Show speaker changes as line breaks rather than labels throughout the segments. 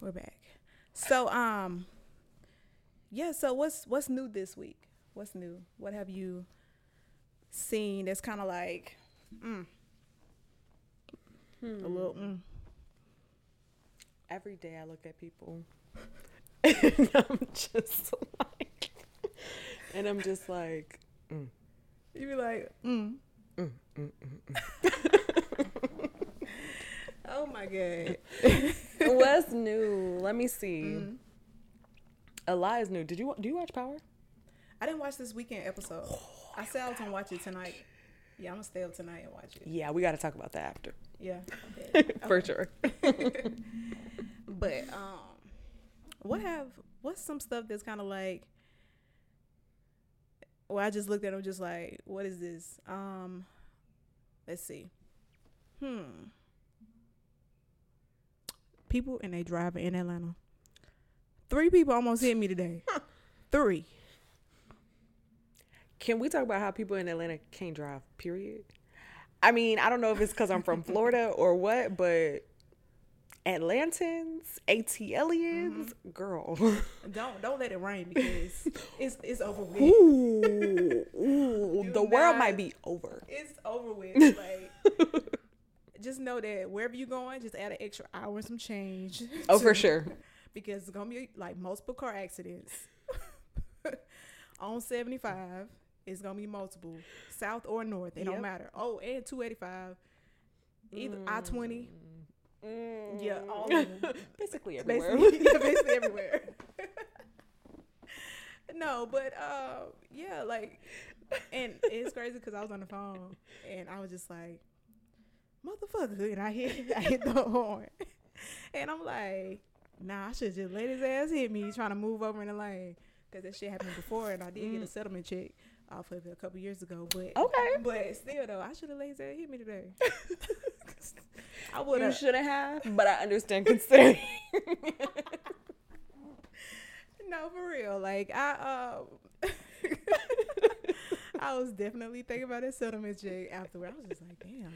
We're back. So um yeah, so what's what's new this week? What's new? What have you seen that's kind of like mm,
Hmm.
a little mm.
Every day I look at people and I'm just like, and I'm just like, mm,
you be like mm.
mm, mm, mm,
Oh my god.
What's new? Let me see.
Mhm.
A lie is new. Did you do you watch Power?
I didn't watch this weekend episode. I said I was gonna watch it tonight. Yeah, I'm gonna stay up tonight and watch it.
Yeah, we got to talk about that after,
Yeah, okay.
for sure.
But um, what have what's some stuff that's kind of like? Well, I just looked at them, just like, what is this? Um, let's see. Hmm. People and they driving in Atlanta. Three people almost hit me today. Three.
Can we talk about how people in Atlanta can't drive? Period. I mean, I don't know if it's because I'm from Florida or what, but Atlantans, ATLians, mm-hmm. girl.
Don't don't let it rain because it's it's over with.
Ooh, ooh, the world might be over.
It's over with. Like, just know that wherever you're going, just add an extra hour and some change.
Oh, for sure.
because it's gonna be like multiple car accidents on 75 it's gonna be multiple south or north it don't matter oh and 285 either i-20
Mm.
yeah all of them.
basically everywhere.
basically, yeah, basically everywhere no but uh yeah like and it's crazy because i was on the phone and i was just like motherfucker and i hit i hit the horn and i'm like nah i should just let his ass hit me He's trying to move over in the lane because that shit happened before and i did get a settlement check off of it a couple years ago but
Okay.
but still though i should have let his ass hit me today i would
You
have
shouldn't have, but I understand considering.
No, for real. Like I um I was definitely thinking about that settlement check afterward. I was just like, damn,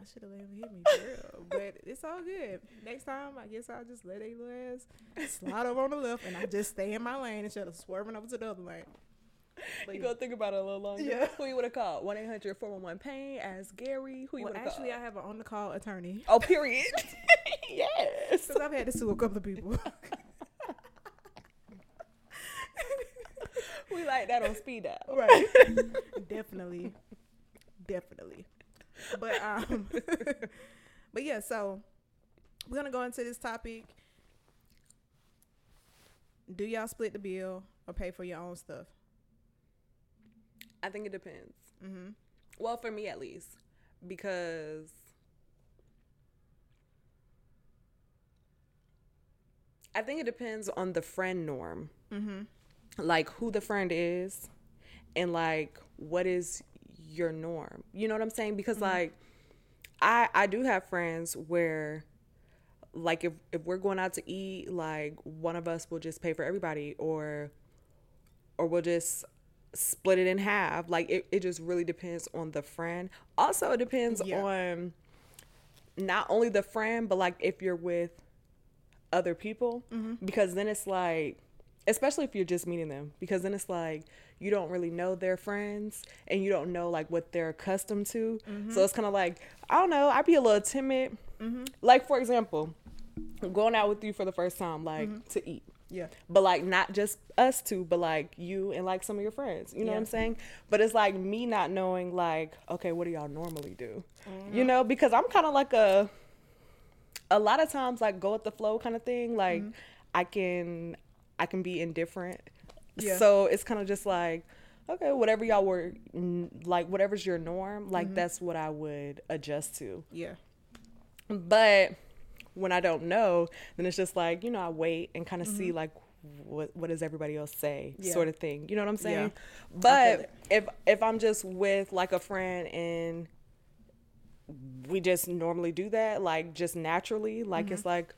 I should have let him hit me real. But it's all good. Next time I guess I'll just let a little ass slide over on the left and I just stay in my lane instead of swerving over to the other lane. But
you go think about it a little longer.
Yeah.
Who you would have called? 1 800 411 Pain. Ask Gary. Who you
well,
would have
actually,
called?
I have an on the call attorney
Oh, period. yes.
because I've had to sue a couple of people.
We like that on speed dial.
right. definitely, definitely. But um, but yeah. So we're gonna go into this topic. Do y'all split the bill or pay for your own stuff?
I think it depends.
Mm-hmm.
Well, for me at least, because I think it depends on the friend norm,
Mm-hmm.
like who the friend is, and like what is your norm. You know what I'm saying? Because mm-hmm. like I I do have friends where like if if we're going out to eat, like one of us will just pay for everybody, or or we'll just split it in half. Like it, it just really depends on the friend. Also, it depends
Yeah.
on not only the friend, but like if you're with other people, mm-hmm. because then it's like, especially if you're just meeting them, because then it's like you don't really know their friends and you don't know like what they're accustomed to. So it's kind of like, I don't know, I'd be a little timid. Like, for example, going out with you for the first time, like to eat
Yeah.
but like not just us two, but like you and like some of your friends. You know what I'm saying? But it's like me not knowing like, okay, what do y'all normally do?
Mm-hmm.
You know, because I'm kind of like a a lot of times like go with the flow kind of thing. Like
Mm-hmm.
I can I can be indifferent.
Yeah.
So it's kind of just like okay, whatever y'all were like whatever's your norm, like
Mm-hmm.
that's what I would adjust to.
Yeah.
But when I don't know, then it's just like, you know, I wait and kind of see like what what does everybody else say
Mm-hmm. Yeah.
sort of thing. You know what I'm saying?
Feel
But if if I'm just with like a friend and we just normally do that, like just naturally, like
Mm-hmm.
it's like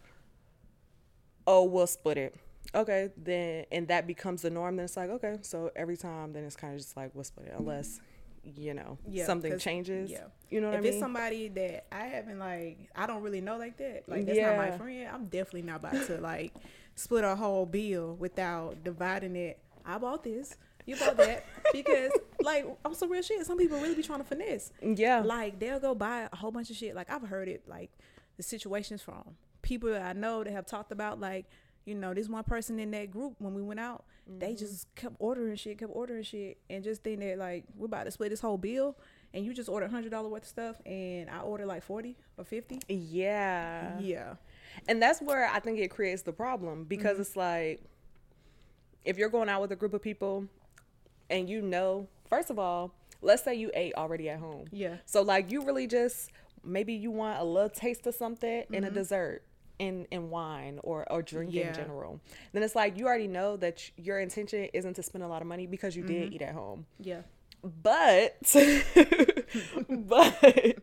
oh, we'll split it. Okay, then and that becomes the norm, then it's like, okay, so every time then it's kind of just like we'll split it unless you know
Yeah,
something changes.
yeah.
You know what
if
I mean?
it's somebody that I haven't like, I don't really know like that. Like that's not my friend. I'm definitely not about to like split a whole bill without dividing it. I bought this. You bought that because like I'm some real shit. Some people really be trying to finesse.
yeah.
Like they'll go buy a whole bunch of shit. Like I've heard it like the situations from people that I know that have talked about like you know this one person in that group when we went out they just kept ordering shit kept ordering shit and just think that like we're about to split this whole bill and you just ordered hundred dollar worth of stuff and I ordered like forty or fifty
yeah.
yeah
And that's where I think it creates the problem because
Mm-hmm.
it's like if you're going out with a group of people and you know, first of all, let's say you ate already at home.
Yeah.
So like you really just maybe you want a little taste of something and
Mm-hmm.
a dessert in in wine or or drink
Yeah.
in general. Then it's like you already know that your intention isn't to spend a lot of money because you
Mm-hmm.
did eat at home
yeah
but but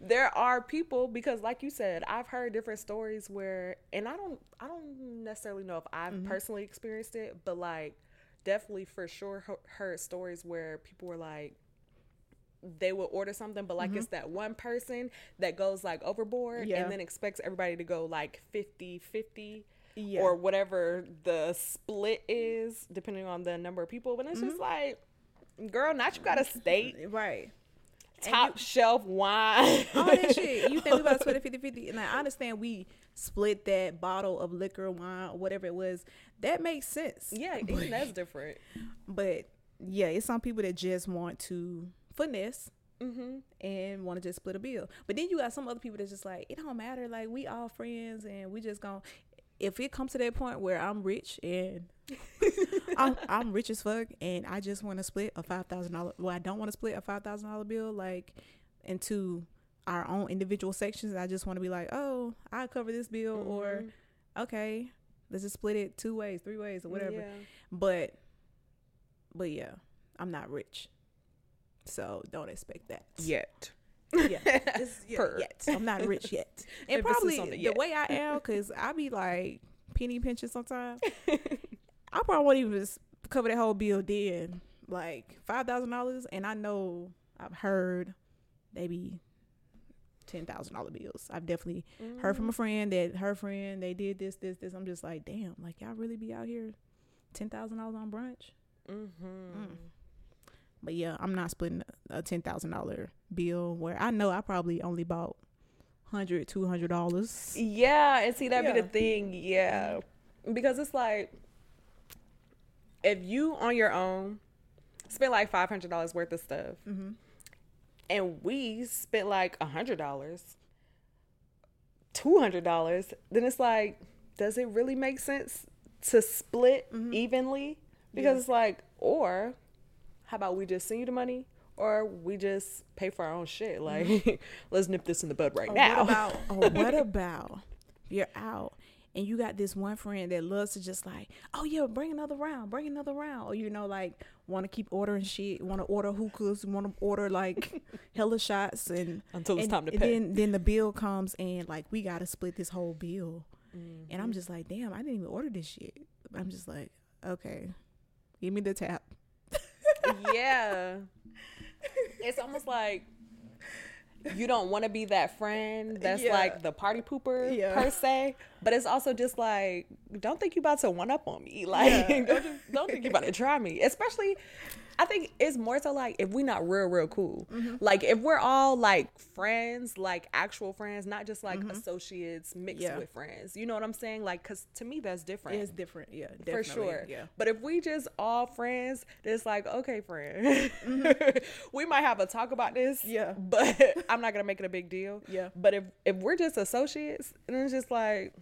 there are people because like you said i've heard different stories where and i don't i don't necessarily know if i've personally experienced it but like definitely for sure heard stories where people were like they will order something but like mm-hmm. it's that one person that goes like overboard
Yeah.
and then expects everybody to go like 50 50
Yeah.
or whatever the split is depending on the number of people but it's just mm-hmm. like girl not you got a state.
right
top shelf wine
all that shit. You think we about to split it 50 50. And I understand we split that bottle of liquor, wine, or whatever it was. That makes sense.
yeah
But,
that's different
but yeah, it's some people that just want to finesse
mm-hmm.
and want to just split a bill. But then you got some other people that's just like, it don't matter. Like, we all friends and we just to if it comes to that point where I'm rich and I'm, I'm rich as fuck and I just want to split a five thousand dollar, well, I don't want to split a five thousand dollar bill like into our own individual sections. I just want to be like, oh, I cover this bill, or okay, let's just split it two ways, three ways, or whatever.
Yeah.
But, but yeah, I'm not rich, so don't expect that
yet
yeah, yeah yet. I'm not rich yet, and
Emphasis
probably
the
the, way I am, cause I be like penny pinching sometimes. I probably won't even cover that whole bill then, like five thousand dollars, and I know I've heard maybe ten thousand dollar bills. I've definitely heard from a friend that her friend they did this, this, this. I'm just like, damn, like y'all really be out here ten thousand dollars on brunch.
mm-hmm.
But yeah, I'm not splitting a ten thousand dollar bill where I know I probably only bought hundred, two hundred dollars.
yeah and see that be
Yeah.
the thing yeah because it's like if you on your own spend like $500 worth of stuff
Mm-hmm.
and we spent like a hundred dollars two hundred dollars then it's like does it really make sense to split evenly because
Yeah.
it's like or how about we just send you the money or we just pay for our own shit like let's nip this in the bud right
Or
now
what about? Or what about you're out and you got this one friend that loves to just like, oh yeah, bring another round, bring another round, or you know, like want to keep ordering shit, want to order hookahs, want to order like hella shots, and
until it's
and,
time to pay
then then the bill comes and like we gotta split this whole bill, and
Mm-hmm.
I'm just like, damn, I didn't even order this shit. I'm just like, okay, give me the tap.
Yeah. It's almost like you don't want to be that friend that's
Yeah.
like the party pooper
Yeah.
per se, but it's also just like don't think you about to one up on me. Like
Yeah.
don't just, don't think you about to try me. Especially I think it's more so like if we not real real cool.
Mm-hmm.
Like if we're all like friends, like actual friends, not just like associates mixed
Mm-hmm. Yeah.
with friends. You know what I'm saying? Like cuz to me that's different
It's different, yeah,
for sure.
yeah.
But if we just all friends, it's like, okay, friend, we might have a talk about this.
Mm-hmm. Yeah.
But I'm not gonna make it a big deal.
Yeah.
But if if we're just associates, and it's just like,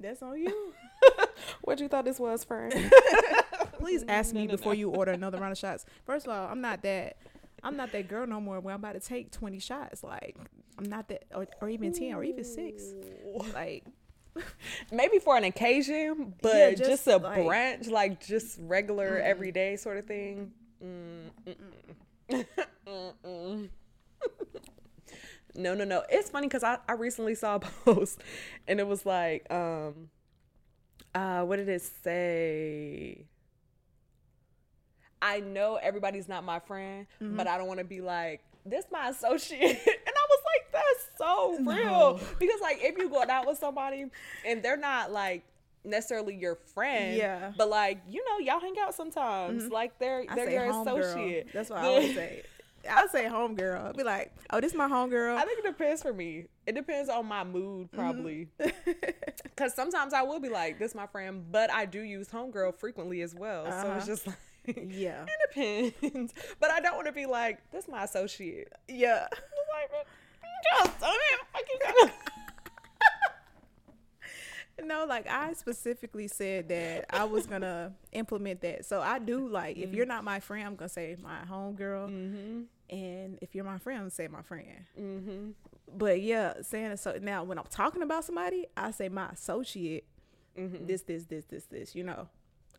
That's on you.
what you thought this was, friend?
Please ask me before you order another round of shots. First of all, I'm not that. I'm not that girl no more. Where I'm about to take 20 shots. Like I'm not that, or, or even 10, or even six. Like
Maybe for an occasion, but
Yeah,
just,
just
a
like-
brunch, like just regular everyday sort of thing. Mm-mm. Mm-mm. no, no, no. It's funny because I, I recently saw a post and it was like, um, uh, what did it say? I know everybody's not my friend,
Mm-hmm.
but I don't want to be like this my associate. and I was like, that's so real
No.
because like if you go out with somebody and they're not like necessarily your friend,
Yeah.
but like you know y'all hang out sometimes, like they're
I
they're your associate.
That's what I always say. I say homegirl. I'll be like, oh, this is my homegirl.
I think it depends for me. It depends on my mood,
Mm-hmm.
probably. Because sometimes I will be like, this my friend, but I do use homegirl frequently as well. So
Uh-huh.
it's just like,
yeah.
it depends. But I don't want to be like, this my associate.
Yeah.
It's like, but you just don't even fucking
No, like I specifically said that I was gonna implement that. So I do like if you're not my friend, I'm gonna say my homegirl,
Mm-hmm.
and if you're my friend, I'm say my friend.
Mm-hmm.
But yeah, saying so now when I'm talking about somebody, I say my associate.
Mm-hmm.
This, this, this, this, this. You know.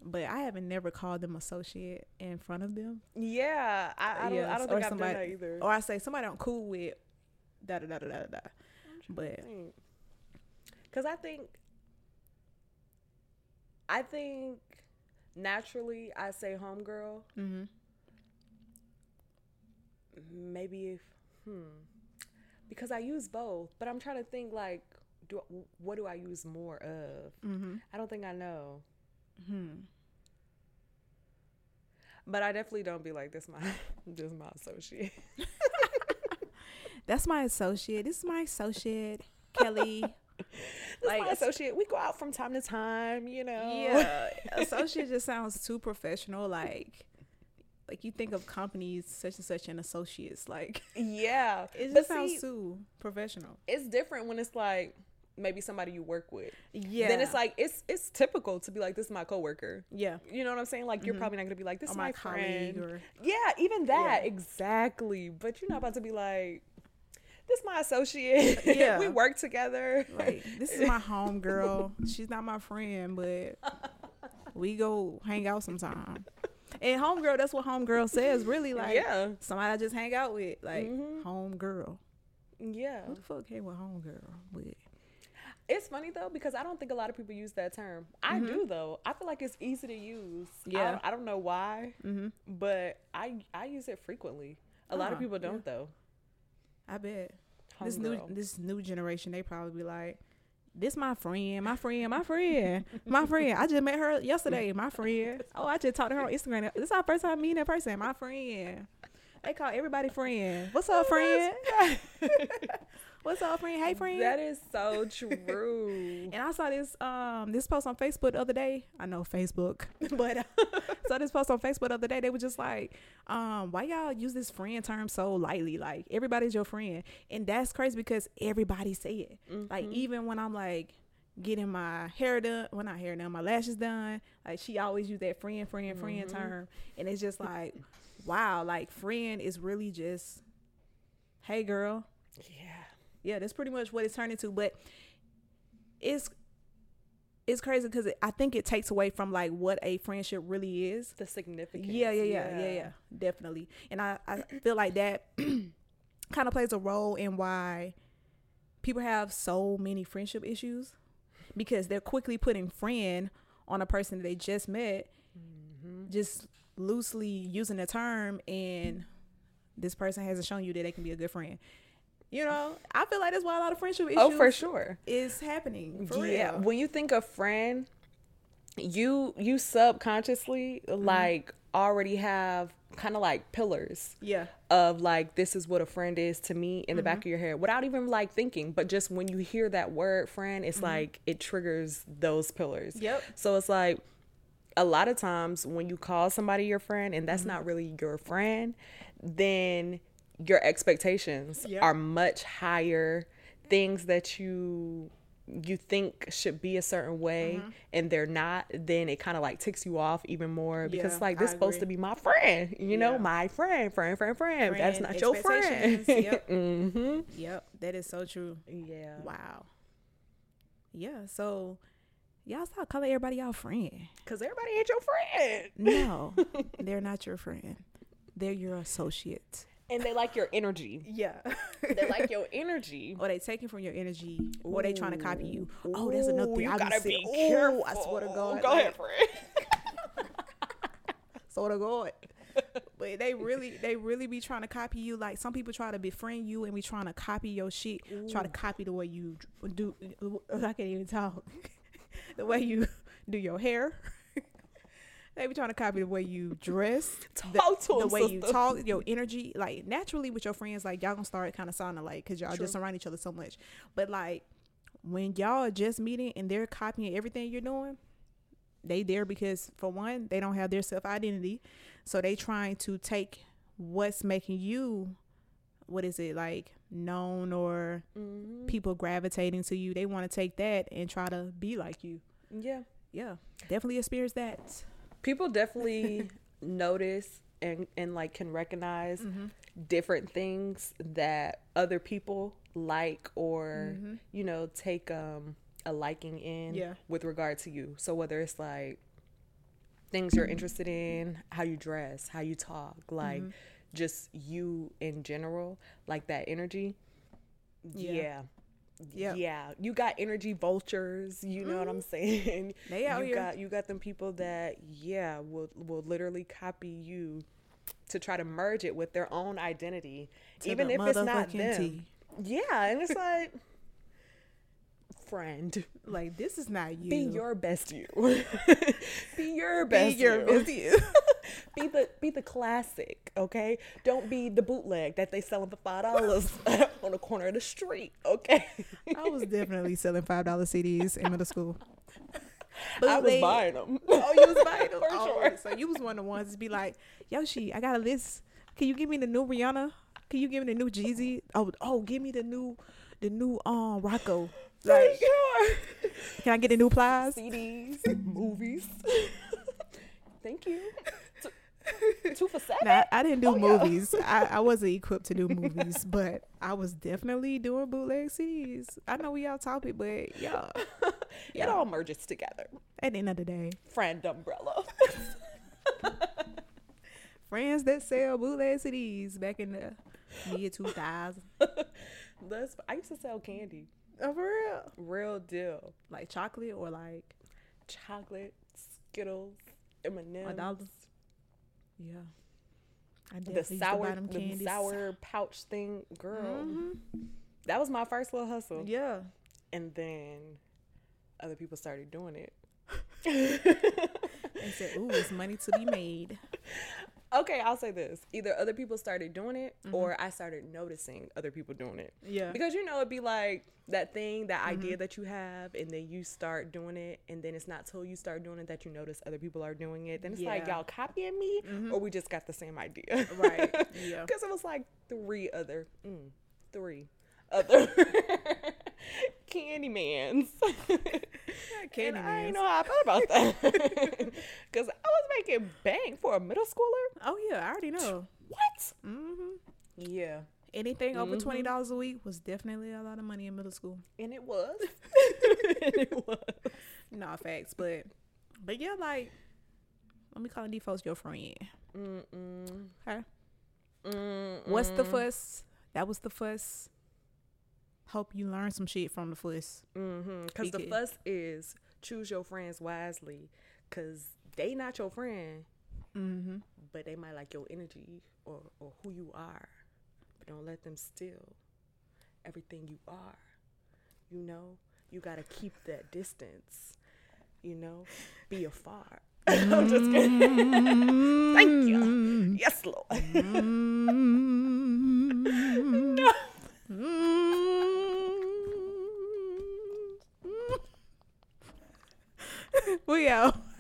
But I haven't never called them associate in front of them.
Yeah, I, I don't, I don't think I've
somebody-
done that either.
Or I say somebody I'm cool with. Da da da da da da. But
Because I think, I think naturally I say homegirl.
Mm-hmm.
maybe if hmm because I use both, but I'm trying to think like do what do I use more of?
Mm-hmm.
I don't think I know.
Hmm.
But I definitely don't be like this my this my associate.
That's my associate. This is my associate, Kelly.
This
Like,
my associate. We go out from time to time, you know.
Yeah, associate just sounds too professional. Like, like you think of companies such and such and associates. Like,
Yeah.
it just sounds too professional.
it's different when it's like maybe somebody you work with.
Yeah.
Then it's like it's it's typical to be like this is my coworker.
yeah,
You know what I'm saying? Like you're probably not gonna be like this
or
is
my,
friend.
or
Yeah, even that
Yeah.
exactly. But you're not about to be like, this is my associate.
Yeah.
we work together.
like this is my home girl. She's not my friend, but we go hang out sometime. And homegirl, that's what homegirl says. Really, like
yeah,
somebody I just hang out with, like
Mhm.
homegirl.
yeah.
What the fuck came with homegirl? But
It's funny though because I don't think a lot of people use that term. I do though. I feel like it's easy to use. I
Mm-hmm. Yeah.
don't, I don't know why,
mm-hmm.
but I I use it frequently. A lot of
Ah,
people don't though.
I bet. this new this new generation they probably be like this my friend my friend my friend my friend i just met her yesterday my friend oh i just talked to her on instagram this is our first time meeting in person my friend they call everybody friend what's up friend what's up friend hey friend
That is so true.
and I saw this um this post on Facebook the other day. I know Facebook, but uh, saw this post on Facebook the other day. They were just like, um, why y'all use this friend term so lightly? Like everybody's your friend, and that's crazy because everybody say it. Like even when I'm like getting my hair done, well not hair done, my lashes done. Like she always use that friend, friend, friend term, and it's just like, wow, like friend is really just, hey girl,
yeah.
Yeah, that's pretty much what it's turned into. But it's it's crazy because I think it takes away from like what a friendship really is.
The significance.
Yeah, yeah, yeah, yeah, yeah, definitely. And I I feel like that kind of plays a role in why people have so many friendship issues because they're quickly putting friend on a person that they just met, mm-hmm. just loosely using the term, and this person hasn't shown you that they can be a good friend. You know, I feel like that's why a lot of friendship issues
Oh, for sure.
is happening. For
yeah.
real.
When you think of friend, you you subconsciously like already have kind of like pillars
Yeah.
of like this is what a friend is to me in the
Mm-hmm.
back of your head without even like thinking but just when you hear that word friend
Mm-hmm.
it's like it triggers those pillars
Yep.
so it's like a lot of times when you call somebody your friend and
Mm-hmm.
that's not really your friend then your expectations
Yep.
are much higher things that you you think should be a certain way and they're not then it kind of like ticks you off even more because
Mm-hmm. Yeah,
like this supposed to be my friend you know
Yeah.
my friend friend friend friend, that's not your friend
yep.
hmm
Yep. That is so true.
yeah
Wow. Yeah. So y'all stop calling everybody y'all friend.
because everybody ain't your friend
No, they're not your friend. They're your associate.
And they like your energy
Yeah.
they like your energy
or they taking from your energy, or they trying to copy you. Oh, there's another thing
you
I
gotta
be saying.
careful
Ooh, I swear to God.
go
like,
ahead friend
Swear to God. But they really, they really be trying to copy you. Like some people try to befriend you and be trying to copy your shit. Try to copy the way you do. I can't even talk. the way you do your hair. They be trying to copy the way you dress. the, the
'em,
way you talk, your energy, like naturally with your friends, like y'all gonna start kind of sounding like because y'all just around each other so much. But like when y'all are just meeting and they're copying everything you're doing, they there because for one, they don't have their self identity, so they trying to take what's making you, what is it like known or
Mhm.
people gravitating to you. They want to take that and try to be like you.
Yeah.
Yeah, definitely experience that.
People definitely notice and and like can recognize
Mm-hmm.
different things that other people like or you know take um a liking in
Yeah.
with regard to you. So whether it's like things you're interested in, how you dress, how you talk, like just you in general, like that energy.
Yeah.
Yeah.
Yep.
Yeah. You got energy vultures, you know what I'm mm-hmm. saying?
They out
you
here.
got you got them people that yeah, will will literally copy you to try to merge it with their own identity.
To
even
the
if it's not them.
T.
Yeah, and it's like friend,
Like this is not you.
be your best you. be your best Be
your
you.
best you.
Be the be the classic, okay? Don't be the bootleg that they selling for five dollars on the corner of the street, okay?
I was definitely selling five dollar CDs in middle school.
But I was buying them.
Oh, you was buying them
For
Oh,
sure.
So you was one of the ones to be like, Yoshi, I got a list. Can you give me the new Rihanna? Can you give me the new Jeezy? Oh, oh, give me the new, the new um
Rocko.
Like,
sure.
can I get the new Plies?
CDs, movies. Thank you. Two, for seven.
Nah, I didn't do
Oh, yeah.
movies. I, I wasn't equipped to do movies, but I was definitely doing bootleg CDs. I know we all topic, but yeah,
It all merges together.
At the end of the day,
Friend umbrella.
friends that sell bootleg CDs back in the mid two thousand.
That's, I used to sell candy.
Oh, for real?
Real deal.
Like chocolate or like
Chocolate, Skittles, M&M's.
a dollar? Yeah. I
The
definitely used to buy
sour, the sour pouch thing, girl.
Mhm.
That was my first little hustle.
Yeah.
And then other people started doing it.
and said, "Ooh, it's money to be made."
Okay, I'll say this. Either other people started doing it
Mm-hmm.
or I started noticing other people doing it.
Yeah.
Because you know it'd be like that thing, that idea that you have, and then you start doing it, and then it's not till you start doing it that you notice other people are doing it. Then it's like y'all copying me, or we just got the same idea.
Right. Yeah.
Because it was like three other, mm, three other Candymans. and I know how I felt about that. Because I was making bank for a middle schooler.
Oh yeah, I already know.
What?
hmm
Yeah.
Anything over
Mhm.
twenty dollars a week was definitely a lot of money in middle school.
And it was. and it was.
Nah, facts, but but yeah, like let me call these folks your friend.
Mm-mm.
Okay.
Mm-mm.
What's the fuss? That was the fuss. Hope you learn some shit from the fuss.
Mm-hmm. Because the
Because-
fuss is choose your friends wisely. Because they not your friend,
Mm-hmm.
but they might like your energy or, or who you are. But don't let them steal everything you are. You know, you got to keep that distance. You know, be afar. I'm just kidding. Thank you. Yes, Lord.
We out.